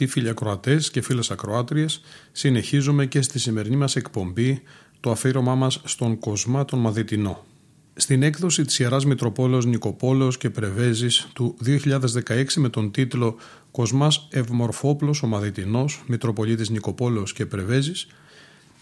Αγαπητοί φίλοι ακροατές και φίλες ακροάτριες, συνεχίζουμε και στη σημερινή μας εκπομπή το αφήρωμά μας στον Κοσμά τον Μαδιτινό. Στην έκδοση της Ιεράς Μητροπόλεως Νικοπόλεως και Πρεβέζης του 2016 με τον τίτλο «Κοσμάς Ευμορφόπλος ο Μαδιτινός, Μητροπολίτης Νικοπόλεως και Πρεβέζης»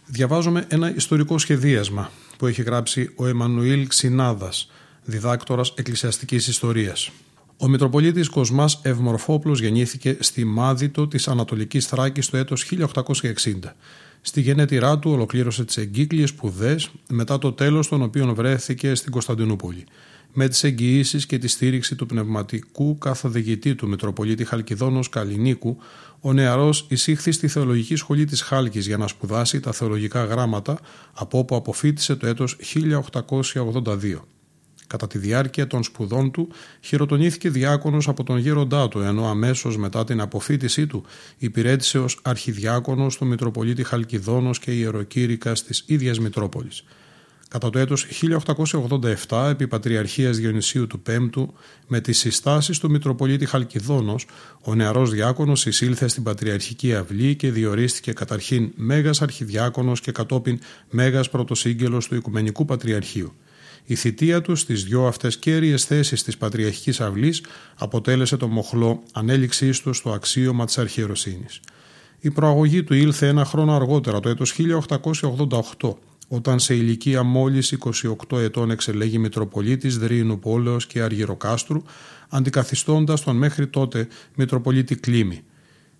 διαβάζουμε ένα ιστορικό σχεδίασμα που έχει γράψει ο Εμμανουήλ Ξινάδας, διδάκτορας εκκλησιαστικής ιστορίας. Ο Μητροπολίτης Κοσμάς Ευμορφόπλος γεννήθηκε στη Μάδιτο της Ανατολικής Θράκης το έτος 1860 Στη γενέτειρά του ολοκλήρωσε τις εγκύκλειε σπουδές μετά το τέλος των οποίων βρέθηκε στην Κωνσταντινούπολη. Με τις εγγυήσεις και τη στήριξη του πνευματικού καθοδηγητή του Μητροπολίτη Χαλκιδόνος Καλλινίκου, ο νεαρός εισήχθη στη Θεολογική Σχολή της Χάλκης για να σπουδάσει τα θεολογικά γράμματα, από όπου αποφύτησε το έτος 1882. Κατά τη διάρκεια των σπουδών του χειροτονήθηκε διάκονος από τον γέροντά του, ενώ αμέσως μετά την αποφύτισή του υπηρέτησε ως αρχιδιάκονος στο Μητροπολίτη Χαλκιδόνος και ιεροκήρυκας της ίδιας Μητρόπολης. Κατά το έτος 1887, επί Πατριαρχίας Διονυσίου του Πέμπτου, με τις συστάσεις του Μητροπολίτη Χαλκιδόνος, ο νεαρός διάκονος εισήλθε στην Πατριαρχική Αυλή και διορίστηκε καταρχήν Μέγας Αρχιδιάκονος και κατόπιν Μέγας Πρωτοσύγγελος του Οικουμενικού Πατριαρχείου. Η θητεία του στις δυο αυτές κέρυες θέσεις της Πατριαρχικής Αυλής αποτέλεσε το μοχλό ανέλυξής του στο αξίωμα της αρχιεροσύνης. Η προαγωγή του ήλθε ένα χρόνο αργότερα, το έτος 1888, όταν σε ηλικία μόλις 28 ετών εξελέγει Μητροπολίτης Δρύνου Πόλεως και Αργυροκάστρου, αντικαθιστώντας τον μέχρι τότε Μητροπολίτη Κλίμη.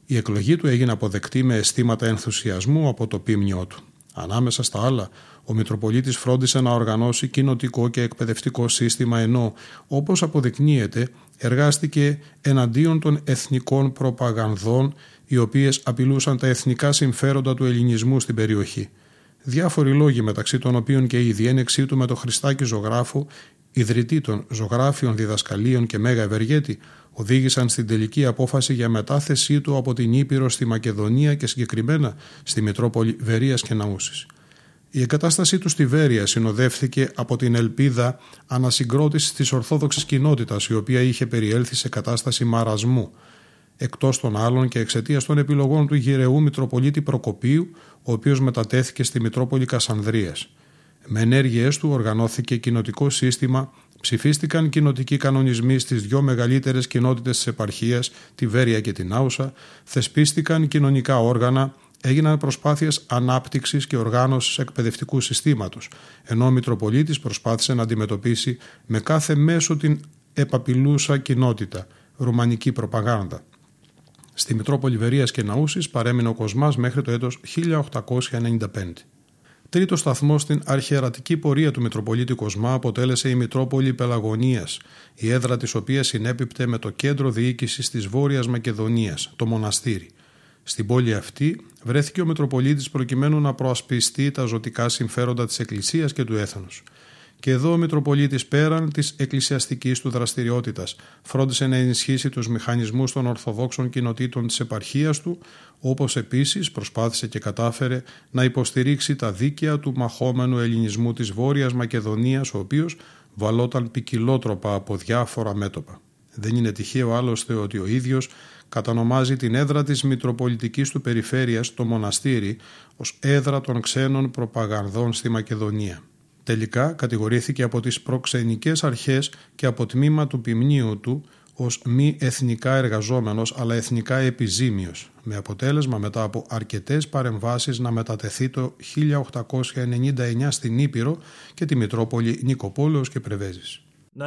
Η εκλογή του έγινε αποδεκτή με αισθήματα ενθουσιασμού από το πίμνιό του. Ανάμεσα στα άλλα, ο Μητροπολίτης φρόντισε να οργανώσει κοινοτικό και εκπαιδευτικό σύστημα ενώ, όπως αποδεικνύεται, εργάστηκε εναντίον των εθνικών προπαγανδών οι οποίες απειλούσαν τα εθνικά συμφέροντα του ελληνισμού στην περιοχή. Διάφοροι λόγοι μεταξύ των οποίων και η διένεξή του με τον Χριστάκη Ζωγράφο, ιδρυτή των ζωγράφιων διδασκαλίων και μέγα ευεργέτη, οδήγησαν στην τελική απόφαση για μετάθεσή του από την Ήπειρο στη Μακεδονία και συγκεκριμένα στη Μητρόπολη Βερίας και Ναούσης. Η εγκατάστασή του στη Βέρεια συνοδεύθηκε από την ελπίδα ανασυγκρότησης της Ορθόδοξης κοινότητας η οποία είχε περιέλθει σε κατάσταση μαρασμού εκτός των άλλων και εξαιτίας των επιλογών του γυρεού Μητροπολίτη Προκοπίου ο οποίος μετατέθηκε στη Μητρόπολη Κασανδρίας. Με ενέργειές του οργανώθηκε κοινοτικό σύστημα, ψηφίστηκαν κοινοτικοί κανονισμοί στις δυο μεγαλύτερες κοινότητες της επαρχίας, τη Βέρεια και την Άουσα, θεσπίστηκαν κοινωνικά όργανα, έγιναν προσπάθειες ανάπτυξης και οργάνωσης εκπαιδευτικού συστήματος, ενώ ο Μητροπολίτης προσπάθησε να αντιμετωπίσει με κάθε μέσο την επαπειλούσα κοινότητα, ρουμανική προπαγάνδα. Στη Μητρόπολη Βερίας και Ναούσης παρέμεινε ο Κοσμάς μέχρι το έτος 1895. Τρίτο σταθμό στην αρχαιρατική πορεία του Μητροπολίτη Κοσμά αποτέλεσε η Μητρόπολη Πελαγωνίας, η έδρα της οποίας συνέπιπτε με το κέντρο διοίκησης της Βόρειας Μακεδονίας, το μοναστήρι. Στην πόλη αυτή βρέθηκε ο Μητροπολίτης προκειμένου να προασπιστεί τα ζωτικά συμφέροντα της Εκκλησίας και του έθνους. Και εδώ ο Μητροπολίτης πέραν της εκκλησιαστικής του δραστηριότητας φρόντισε να ενισχύσει τους μηχανισμούς των Ορθοδόξων κοινοτήτων της επαρχίας του, όπως επίσης προσπάθησε και κατάφερε να υποστηρίξει τα δίκαια του μαχόμενου ελληνισμού της Βόρειας Μακεδονίας, ο οποίος βαλόταν ποικιλότροπα από διάφορα μέτωπα. Δεν είναι τυχαίο άλλωστε ότι ο ίδιος κατανομάζει την έδρα της Μητροπολιτικής του Περιφέρειας, το μοναστήρι, ως έδρα των ξένων προπαγανδών στη Μακεδονία. Τελικά κατηγορήθηκε από τις προξενικές αρχές και από τμήμα του ποιμνίου του ως μη εθνικά εργαζόμενος αλλά εθνικά επιζήμιος, με αποτέλεσμα μετά από αρκετές παρεμβάσεις να μετατεθεί το 1899 στην Ήπειρο και τη Μητρόπολη Νικοπόλεως και Πρεβέζης. Ναι,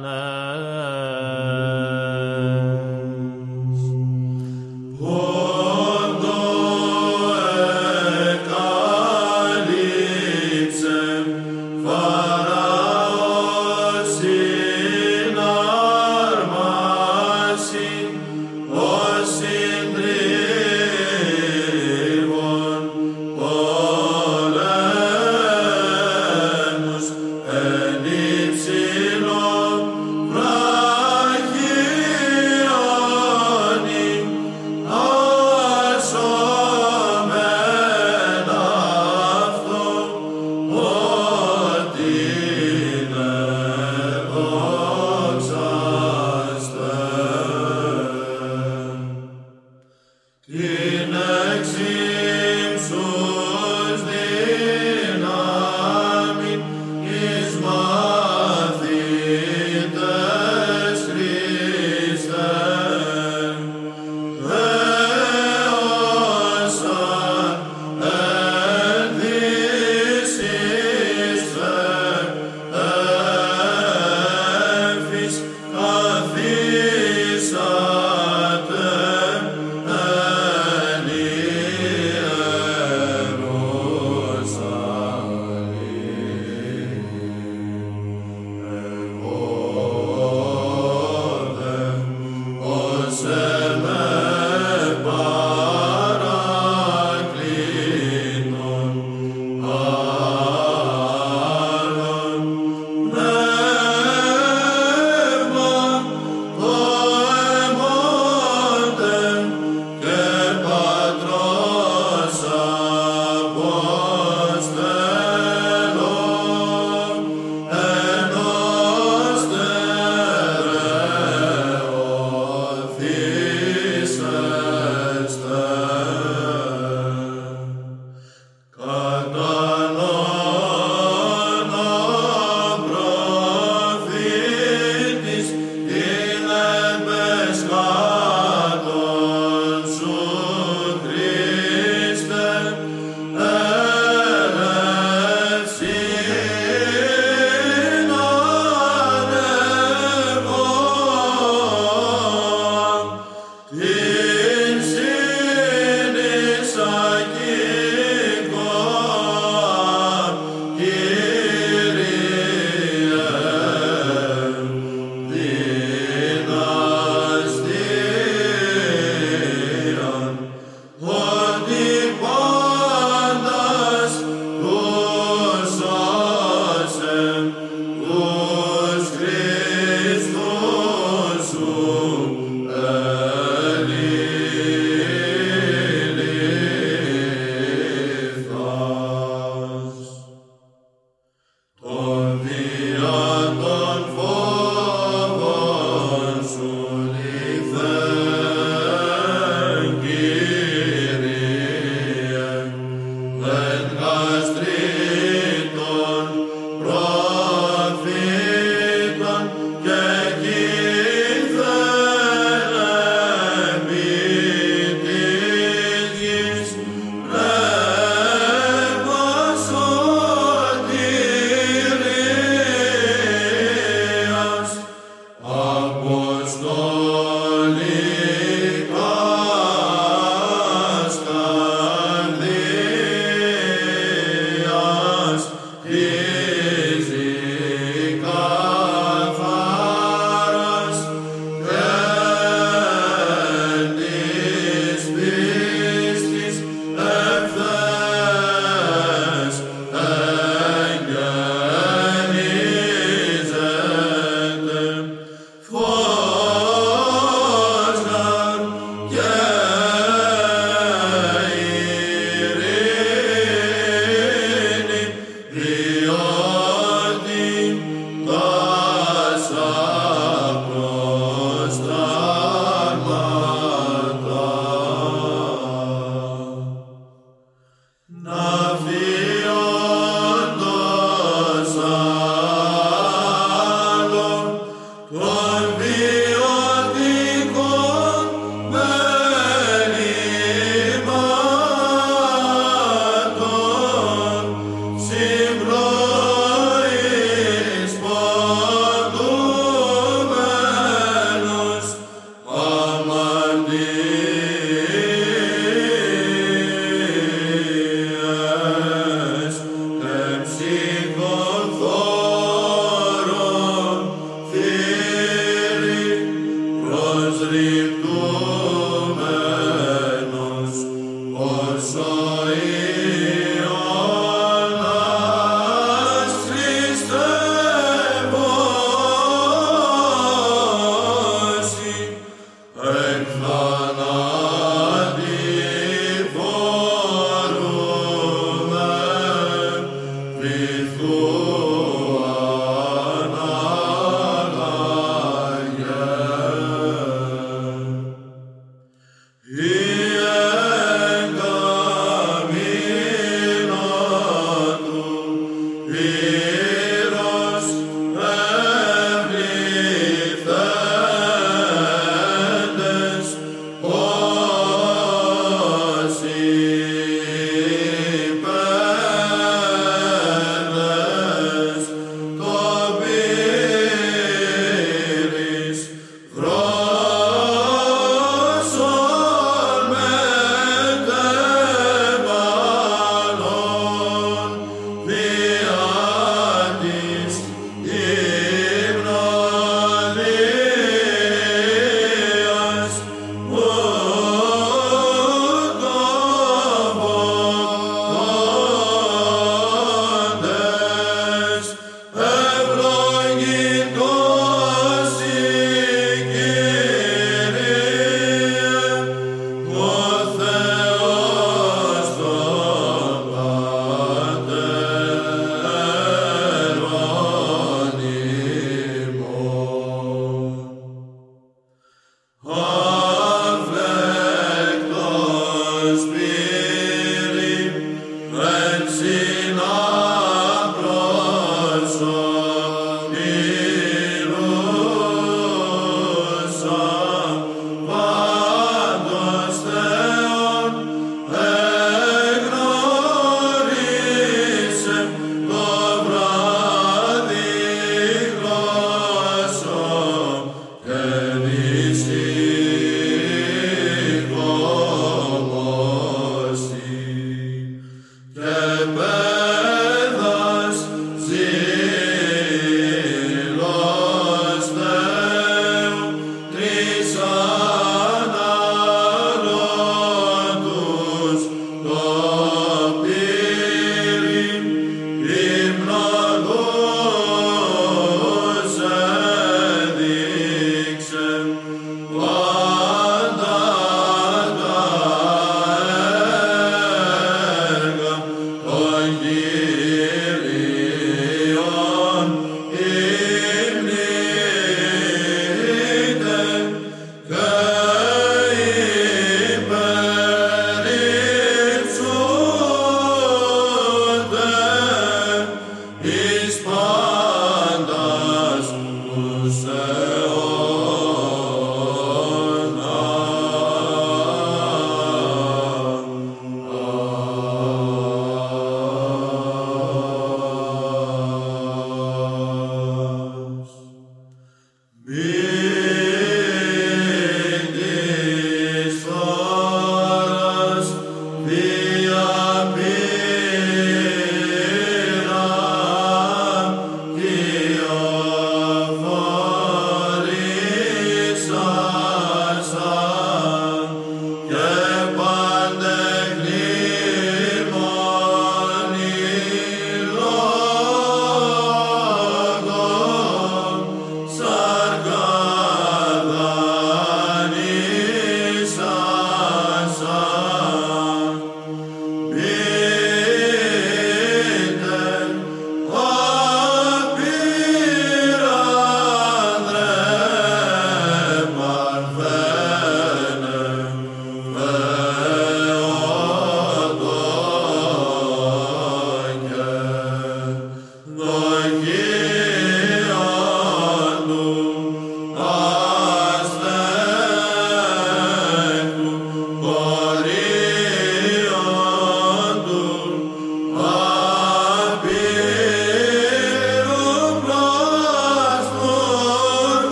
ναι.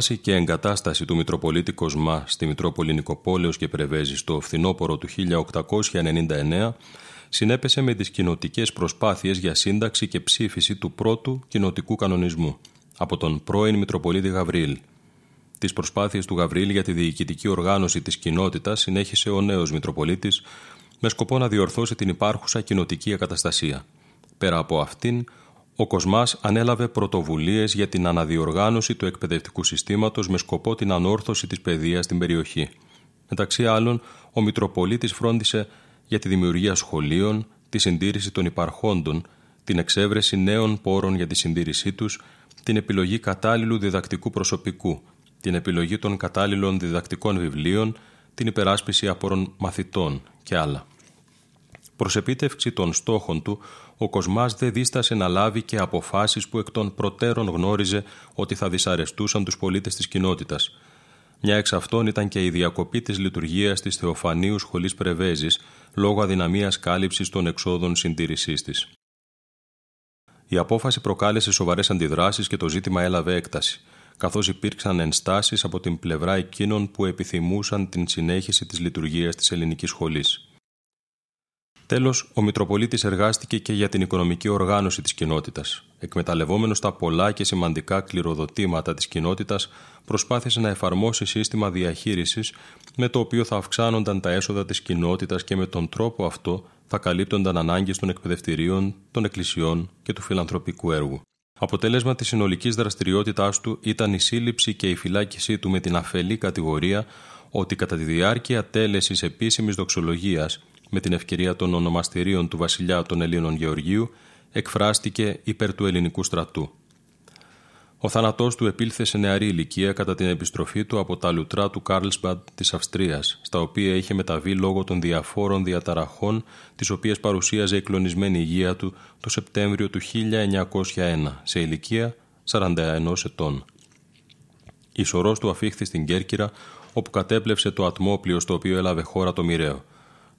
Μετάβαση και εγκατάσταση του Μητροπολίτη Κοσμά στη Μητρόπολη Νικοπόλεως και Πρεβέζη το φθινόπωρο του 1899 συνέπεσε με τις κοινοτικές προσπάθειες για σύνταξη και ψήφιση του πρώτου κοινοτικού κανονισμού από τον πρώην Μητροπολίτη Γαβρίλ. Τις προσπάθειες του Γαβρίλ για τη διοικητική οργάνωση της κοινότητας συνέχισε ο νέος Μητροπολίτης με σκοπό να διορθώσει την υπάρχουσα κοινοτική ακαταστασία. Πέρα από αυτήν, ο Κοσμάς ανέλαβε πρωτοβουλίες για την αναδιοργάνωση του εκπαιδευτικού συστήματος με σκοπό την ανόρθωση της παιδείας στην περιοχή. Μεταξύ άλλων, ο Μητροπολίτης φρόντισε για τη δημιουργία σχολείων, τη συντήρηση των υπαρχόντων, την εξέβρεση νέων πόρων για τη συντήρησή τους, την επιλογή κατάλληλου διδακτικού προσωπικού, την επιλογή των κατάλληλων διδακτικών βιβλίων, την υπεράσπιση απόρων μαθητών και άλλα. Προς επίτευξη των στόχων του, ο Κοσμάς δεν δίστασε να λάβει και αποφάσεις που εκ των προτέρων γνώριζε ότι θα δυσαρεστούσαν τους πολίτες της κοινότητας. Μια εξ αυτών ήταν και η διακοπή της λειτουργίας της Θεοφανίου Σχολής Πρεβέζης λόγω αδυναμίας κάλυψης των εξόδων συντήρησής της. Η απόφαση προκάλεσε σοβαρές αντιδράσεις και το ζήτημα έλαβε έκταση καθώς υπήρξαν ενστάσεις από την πλευρά εκείνων που επιθυμούσαν την συνέχιση της λειτουργίας της ελληνικής σχολής. Τέλος, ο Μητροπολίτης εργάστηκε και για την οικονομική οργάνωση της κοινότητας. Εκμεταλλευόμενος τα πολλά και σημαντικά κληροδοτήματα της κοινότητας, προσπάθησε να εφαρμόσει σύστημα διαχείρισης με το οποίο θα αυξάνονταν τα έσοδα της κοινότητας και με τον τρόπο αυτό θα καλύπτονταν ανάγκες των εκπαιδευτηρίων, των εκκλησιών και του φιλανθρωπικού έργου. Αποτέλεσμα της συνολικής δραστηριότητάς του ήταν η σύλληψη και η φυλάκισή του με την αφελή κατηγορία ότι κατά τη διάρκεια τέλεσης επίσημης δοξολογίας με την ευκαιρία των ονομαστηρίων του βασιλιά των Ελλήνων Γεωργίου εκφράστηκε υπέρ του ελληνικού στρατού. Ο θάνατός του επήλθε σε νεαρή ηλικία κατά την επιστροφή του από τα λουτρά του Κάρλσμπαντ της Αυστρίας, στα οποία είχε μεταβεί λόγω των διαφόρων διαταραχών, τις οποίες παρουσίαζε η κλονισμένη υγεία του το Σεπτέμβριο του 1901, σε ηλικία 41 ετών. Η σωρός του αφήχθη στην Κέρκυρα, όπου κατέπλευσε το ατμόπλιο στο οποίο έλαβε χώρα το μοιραίο.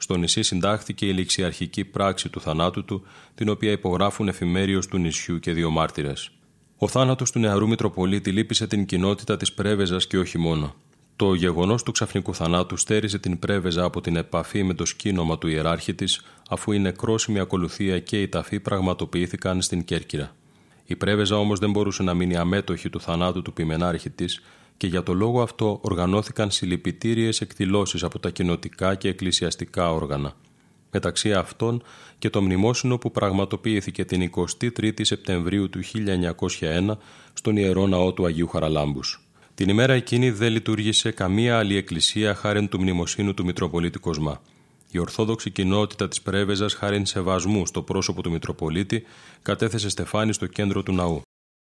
Στο νησί συντάχθηκε η ληξιαρχική πράξη του θανάτου του, την οποία υπογράφουν εφημέριος του νησιού και δύο μάρτυρες. Ο θάνατος του νεαρού Μητροπολίτη λύπησε την κοινότητα της Πρέβεζας και όχι μόνο. Το γεγονός του ξαφνικού θανάτου στέριζε την Πρέβεζα από την επαφή με το σκήνομα του ιεράρχη της, αφού η νεκρόσιμη ακολουθία και η ταφή πραγματοποιήθηκαν στην Κέρκυρα. Η Πρέβεζα όμως δεν μπορούσε να μείνει αμέτωχη του θανάτου του ποιμενάρχη της και για το λόγο αυτό οργανώθηκαν συλληπιτήριες εκδηλώσεις από τα κοινοτικά και εκκλησιαστικά όργανα μεταξύ αυτών και το μνημόσυνο που πραγματοποιήθηκε την 23η Σεπτεμβρίου του 1901 στον Ιερό Ναό του Αγίου Χαραλάμπους. Την ημέρα εκείνη δεν λειτουργήσε καμία άλλη εκκλησία χάρη του μνημοσύνου του Μητροπολίτη Κοσμά. Η Ορθόδοξη κοινότητα της Πρέβεζας, χάρη σεβασμού στο πρόσωπο του Μητροπολίτη, κατέθεσε στεφάνι στο κέντρο του ναού.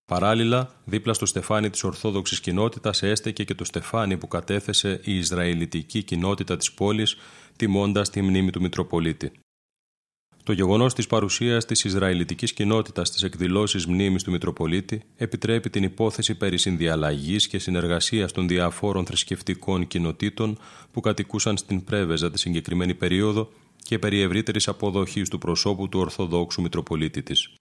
Παράλληλα, δίπλα στο στεφάνι της Ορθόδοξης κοινότητας έστεκε και το στεφάνι που κατέθεσε η Ισραηλιτική κοινότητα της πόλης, τιμώντας τη μνήμη του Μητροπολίτη. Το γεγονός της παρουσίας της Ισραηλιτικής κοινότητας στις εκδηλώσεις μνήμης του Μητροπολίτη επιτρέπει την υπόθεση περί συνδιαλλαγής και συνεργασίας των διαφόρων θρησκευτικών κοινοτήτων που κατοικούσαν στην Πρέβεζα τη συγκεκριμένη περίοδο και περί ευρύτερης αποδοχής του προσώπου του Ορθοδόξου Μητροπολίτη της.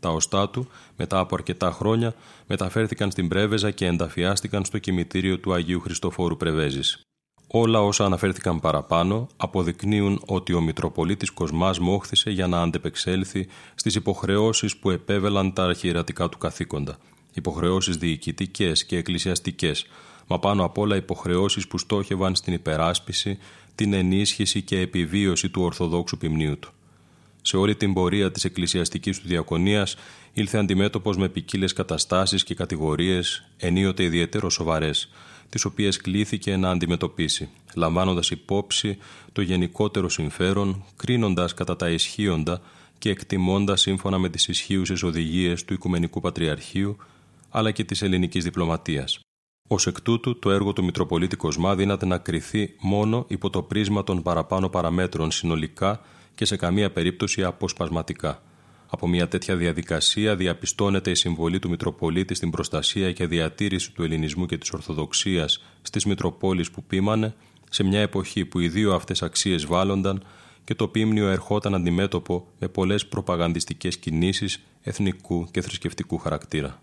Τα οστά του, μετά από αρκετά χρόνια, μεταφέρθηκαν στην Πρέβεζα και ενταφιάστηκαν στο κημητήριο του Αγίου Χριστοφόρου Πρεβέζης. Όλα όσα αναφέρθηκαν παραπάνω αποδεικνύουν ότι ο Μητροπολίτης Κοσμάς μόχθησε για να αντεπεξέλθει στις υποχρεώσεις που επέβελαν τα αρχιερατικά του καθήκοντα. Υποχρεώσεις διοικητικές και εκκλησιαστικές, μα πάνω απ' όλα υποχρεώσεις που στόχευαν στην υπεράσπιση, την ενίσχυση και επιβίωση του Ορθοδόξου ποιμνίου του σε όλη την πορεία της εκκλησιαστικής του διακονίας ήλθε αντιμέτωπος με ποικίλες καταστάσεις και κατηγορίες ενίοτε ιδιαίτερο σοβαρές, τις οποίες κλήθηκε να αντιμετωπίσει, λαμβάνοντας υπόψη το γενικότερο συμφέρον, κρίνοντας κατά τα ισχύοντα και εκτιμώντας σύμφωνα με τις ισχύουσες οδηγίες του Οικουμενικού Πατριαρχείου, αλλά και της ελληνικής διπλωματίας. Ω εκ τούτου, το έργο του Μητροπολίτη Κοσμά δύναται να κριθεί μόνο υπό το πρίσμα των παραπάνω παραμέτρων συνολικά και σε καμία περίπτωση αποσπασματικά. Από μια τέτοια διαδικασία διαπιστώνεται η συμβολή του Μητροπολίτη στην προστασία και διατήρηση του ελληνισμού και της Ορθοδοξίας στις Μητροπόλεις που πείμανε, σε μια εποχή που οι δύο αυτές αξίες βάλλονταν και το πίμνιο ερχόταν αντιμέτωπο με πολλές προπαγανδιστικές κινήσεις εθνικού και θρησκευτικού χαρακτήρα.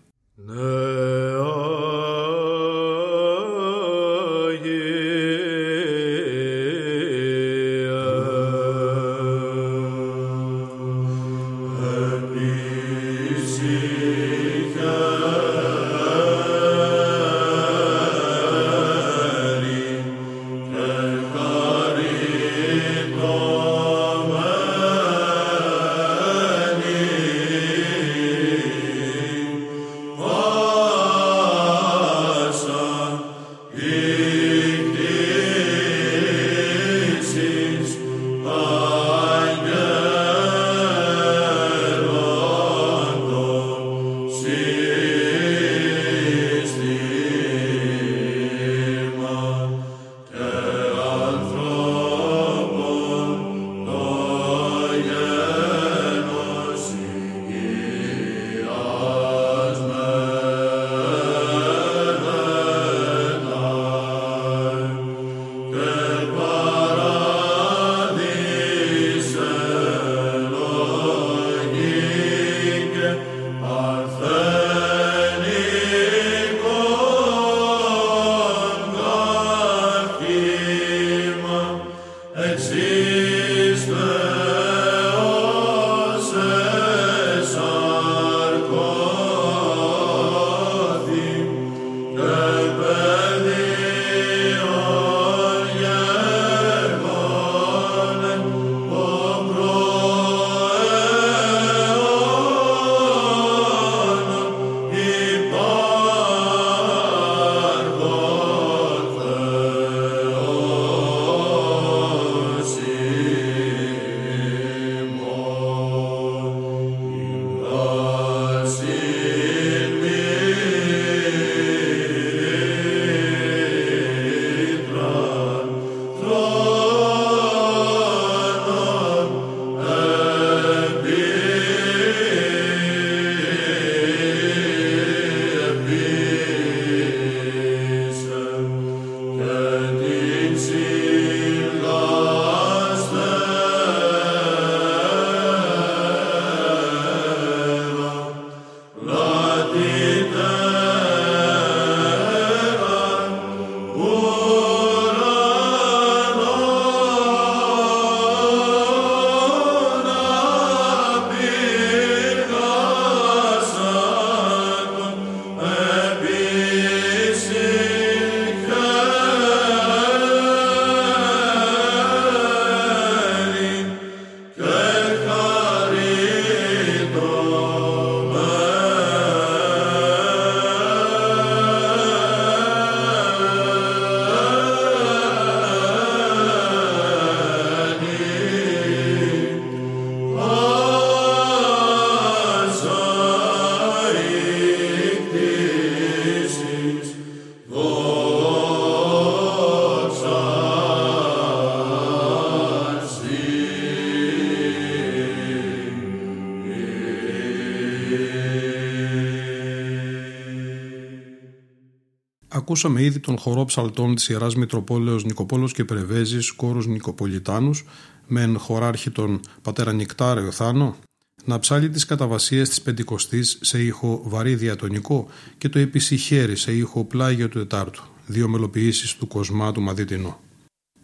Ακούσαμε ήδη τον χορό ψαλτών της Ιεράς Μητροπόλεως Νικοπόλεω και Πρεβέζης, κόρου Νικοπολιτάνους, με χωράρχη τον πατέρα Νικτάριο Θάνο, να ψάλει τις καταβασίες της Πεντηκοστής σε ήχο βαρύ διατονικό και το επισυχέρι σε ήχο πλάγιο του Τετάρτου, δύο μελοποιήσεις του Κοσμά του Μαδίτινο.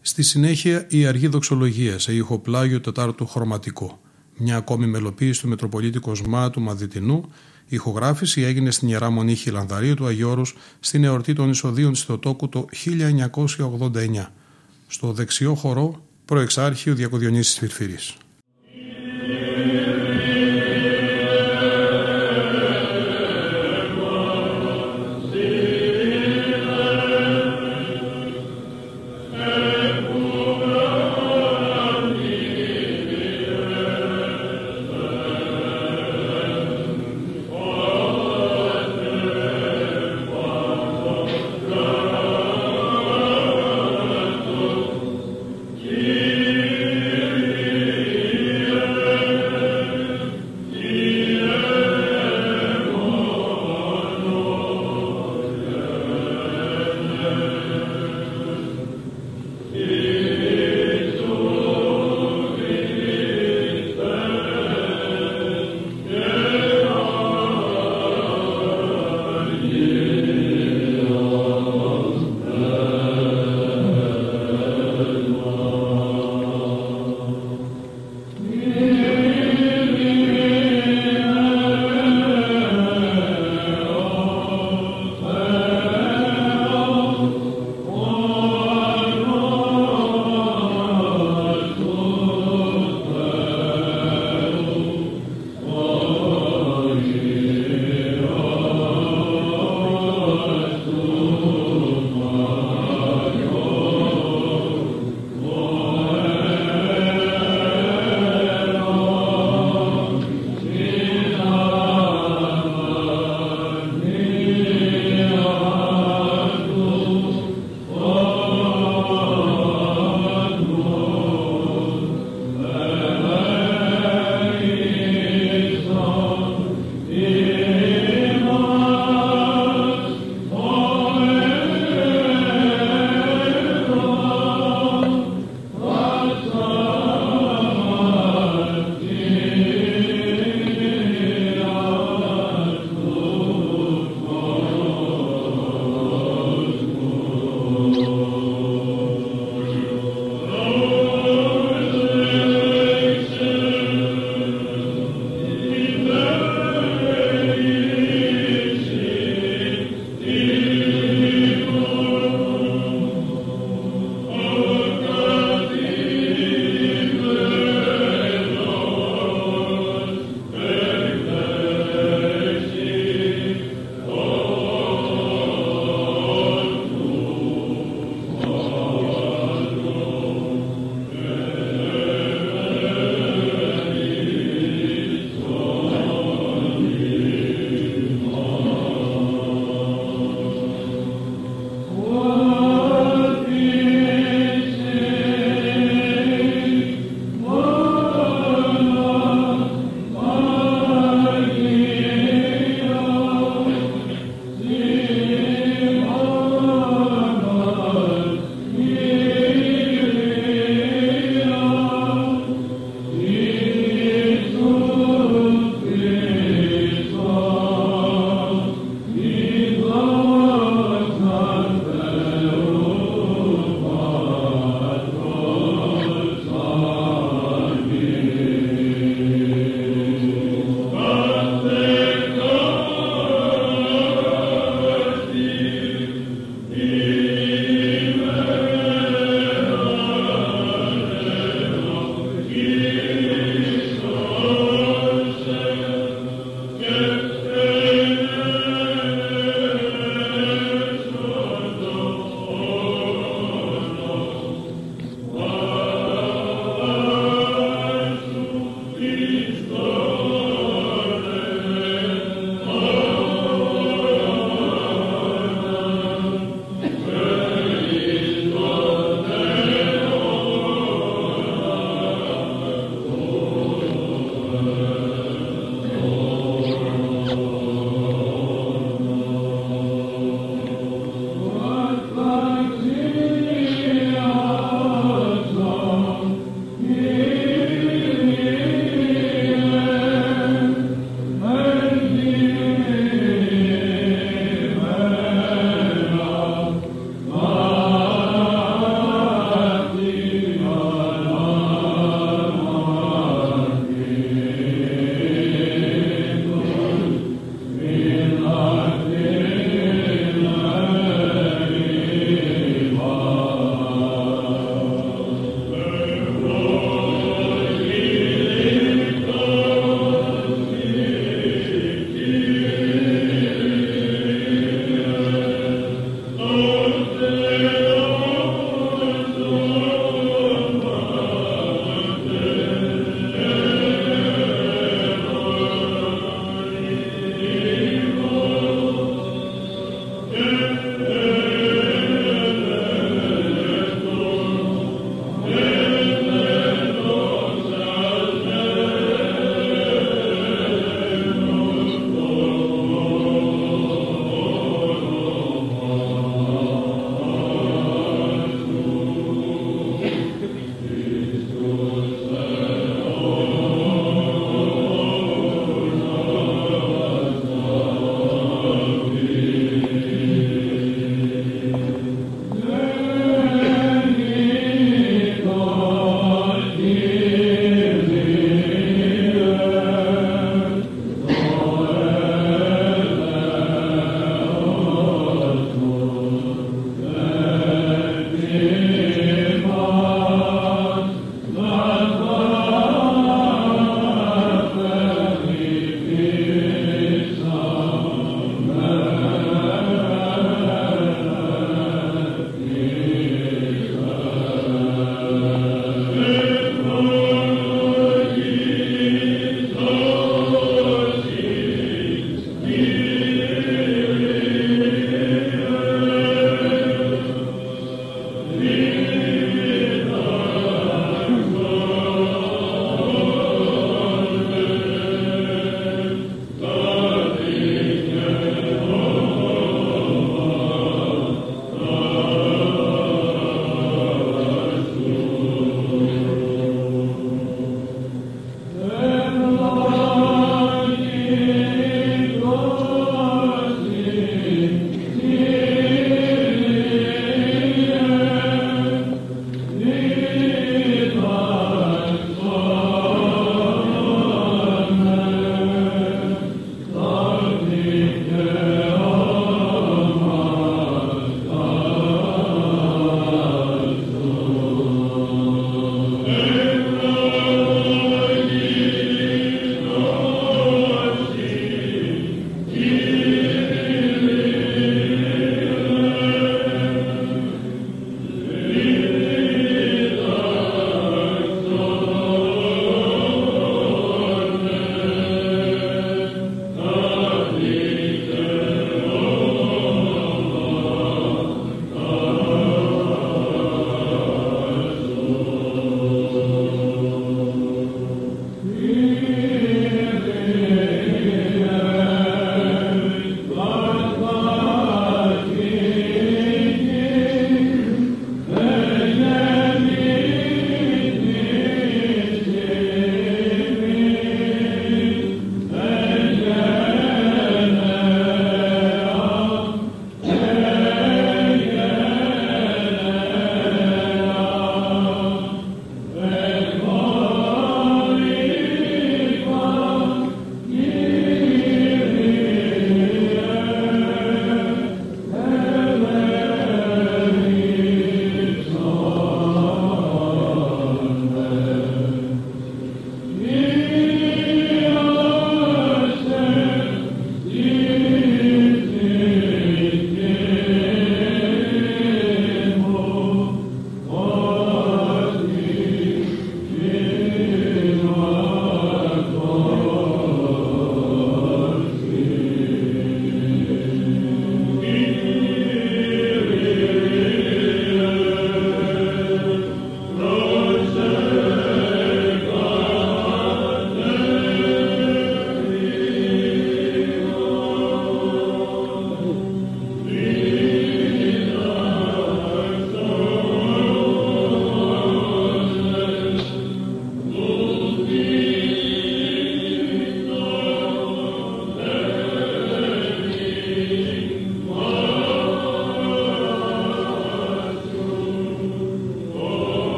Στη συνέχεια η αργή δοξολογία σε ήχο πλάγιο Τετάρτου χρωματικό, μια ακόμη μελοποίηση του Μητροπολίτη Κοσμά του Μαδιτινού η ηχογράφηση έγινε στην Ιερά Μονή Χιλανδαρίου του Αγιώρους στην εορτή των εισοδίων της Θεοτόκου το 1989, στο δεξιό χορό προεξάρχειο Διακοδιονύσης Φυρφύρης.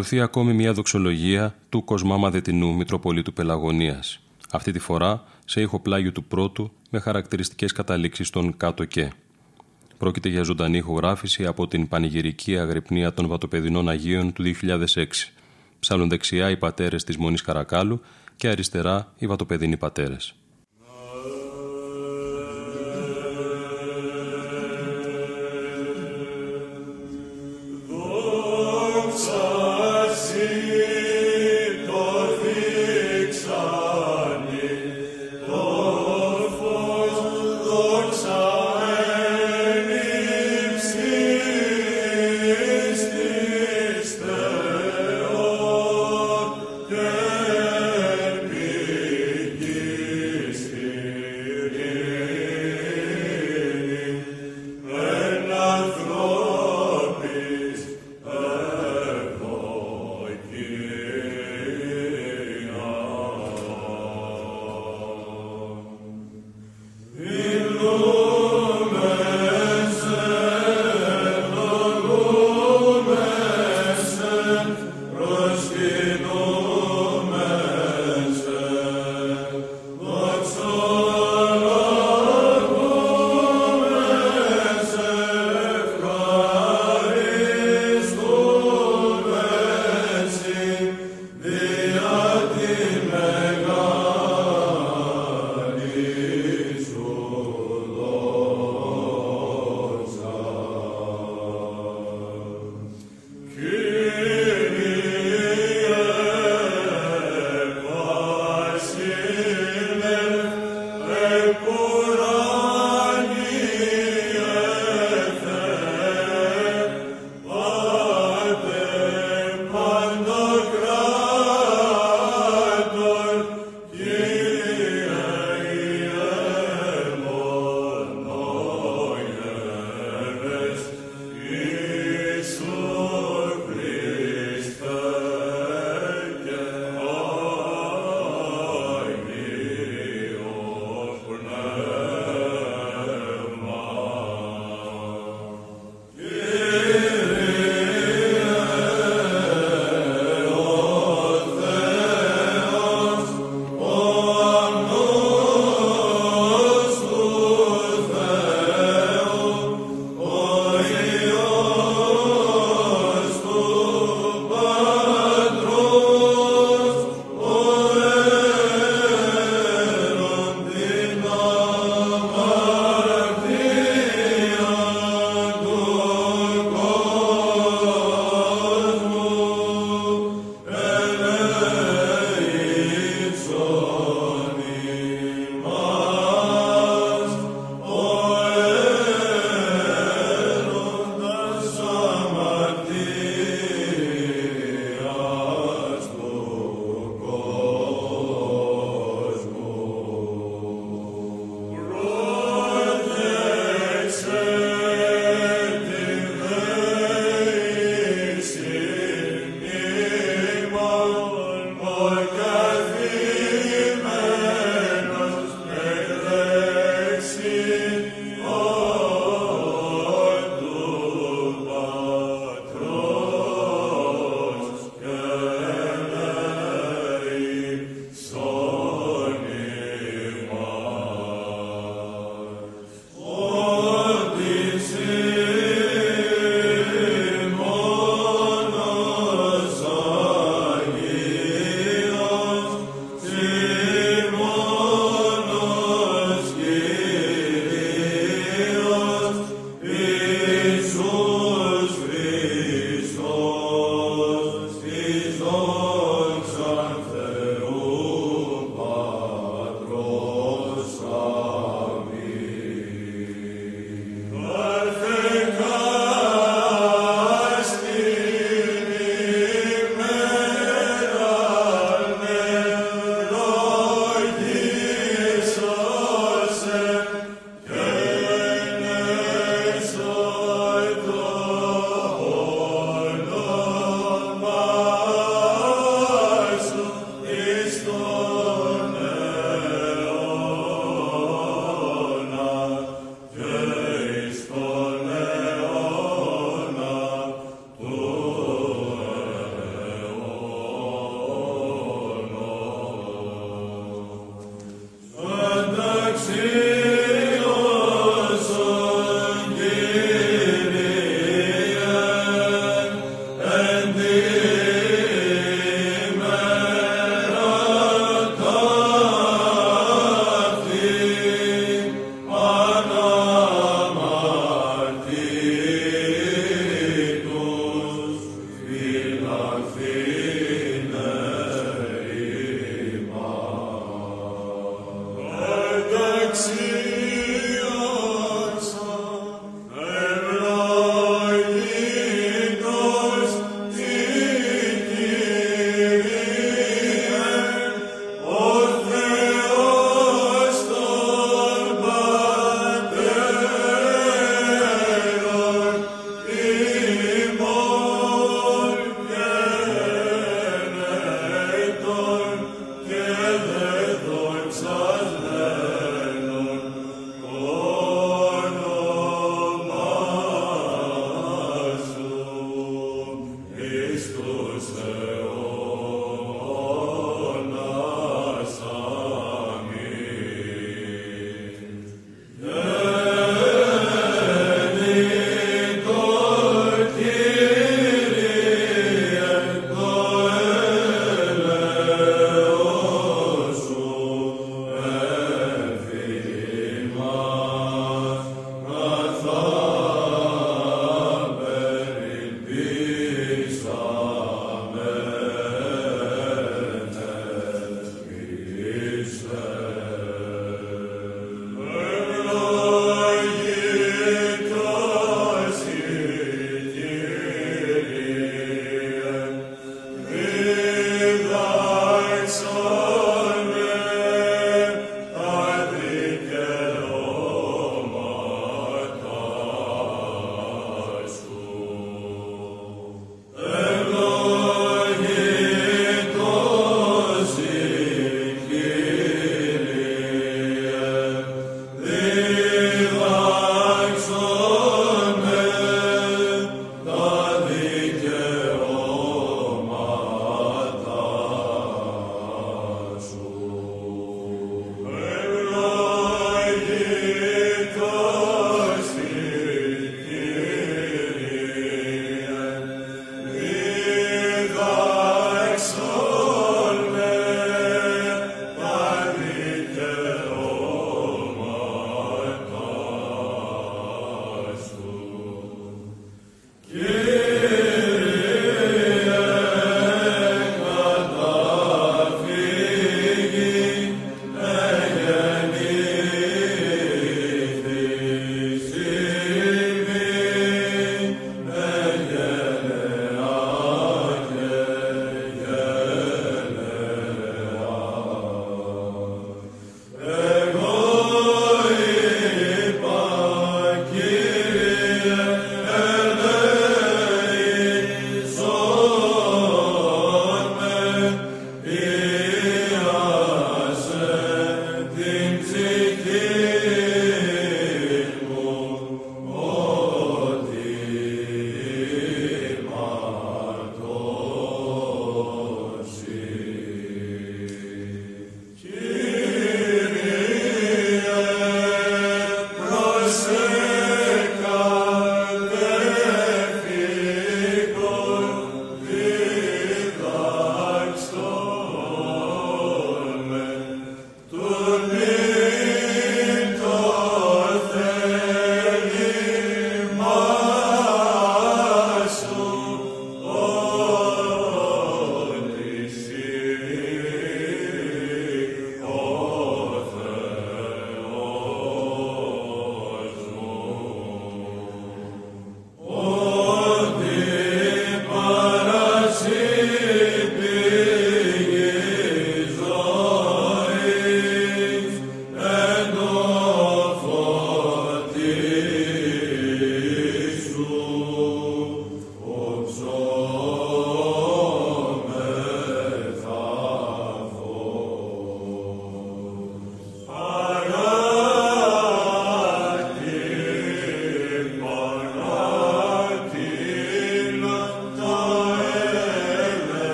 Ακολουθεί ακόμη μια δοξολογία του Κοσμά Μαδετινού Μητροπολίτου Πελαγωνίας. Αυτή τη φορά σε ήχο πλάγιου του πρώτου με χαρακτηριστικές καταλήξεις των κάτω και. Πρόκειται για ζωντανή ηχογράφηση από την πανηγυρική αγρυπνία των Βατοπεδινών Αγίων του 2006. Ψάλλουν δεξιά οι πατέρες της Μονής Καρακάλου και αριστερά οι Βατοπεδινοί πατέρες.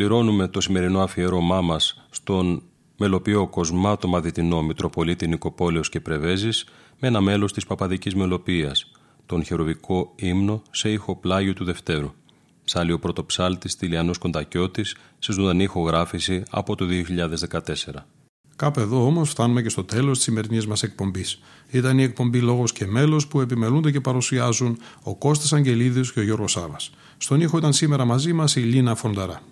Ολοκληρώνουμε το σημερινό αφιέρωμά μας στον μελοποιό Κοσμάτο Μαδιτινό Μητροπολίτη Νικοπόλεως και Πρεβέζης με ένα μέλος της Παπαδικής Μελοποίησης, τον χεροβικό ύμνο σε ήχο πλάγιο του Δευτέρου. Σάλει ο πρωτοψάλτης Τηλιανός Κοντακιώτης σε ζωντανή ηχογράφηση από το 2014. Κάπου εδώ όμως φτάνουμε και στο τέλος της σημερινής μας εκπομπής. Ήταν η εκπομπή Λόγος και Μέλος που επιμελούνται και παρουσιάζουν ο Κώστας Αγγελίδης και ο Γιώργος Σάβα. Στον ήχο ήταν σήμερα μαζί μας η Λίνα Φονταρά.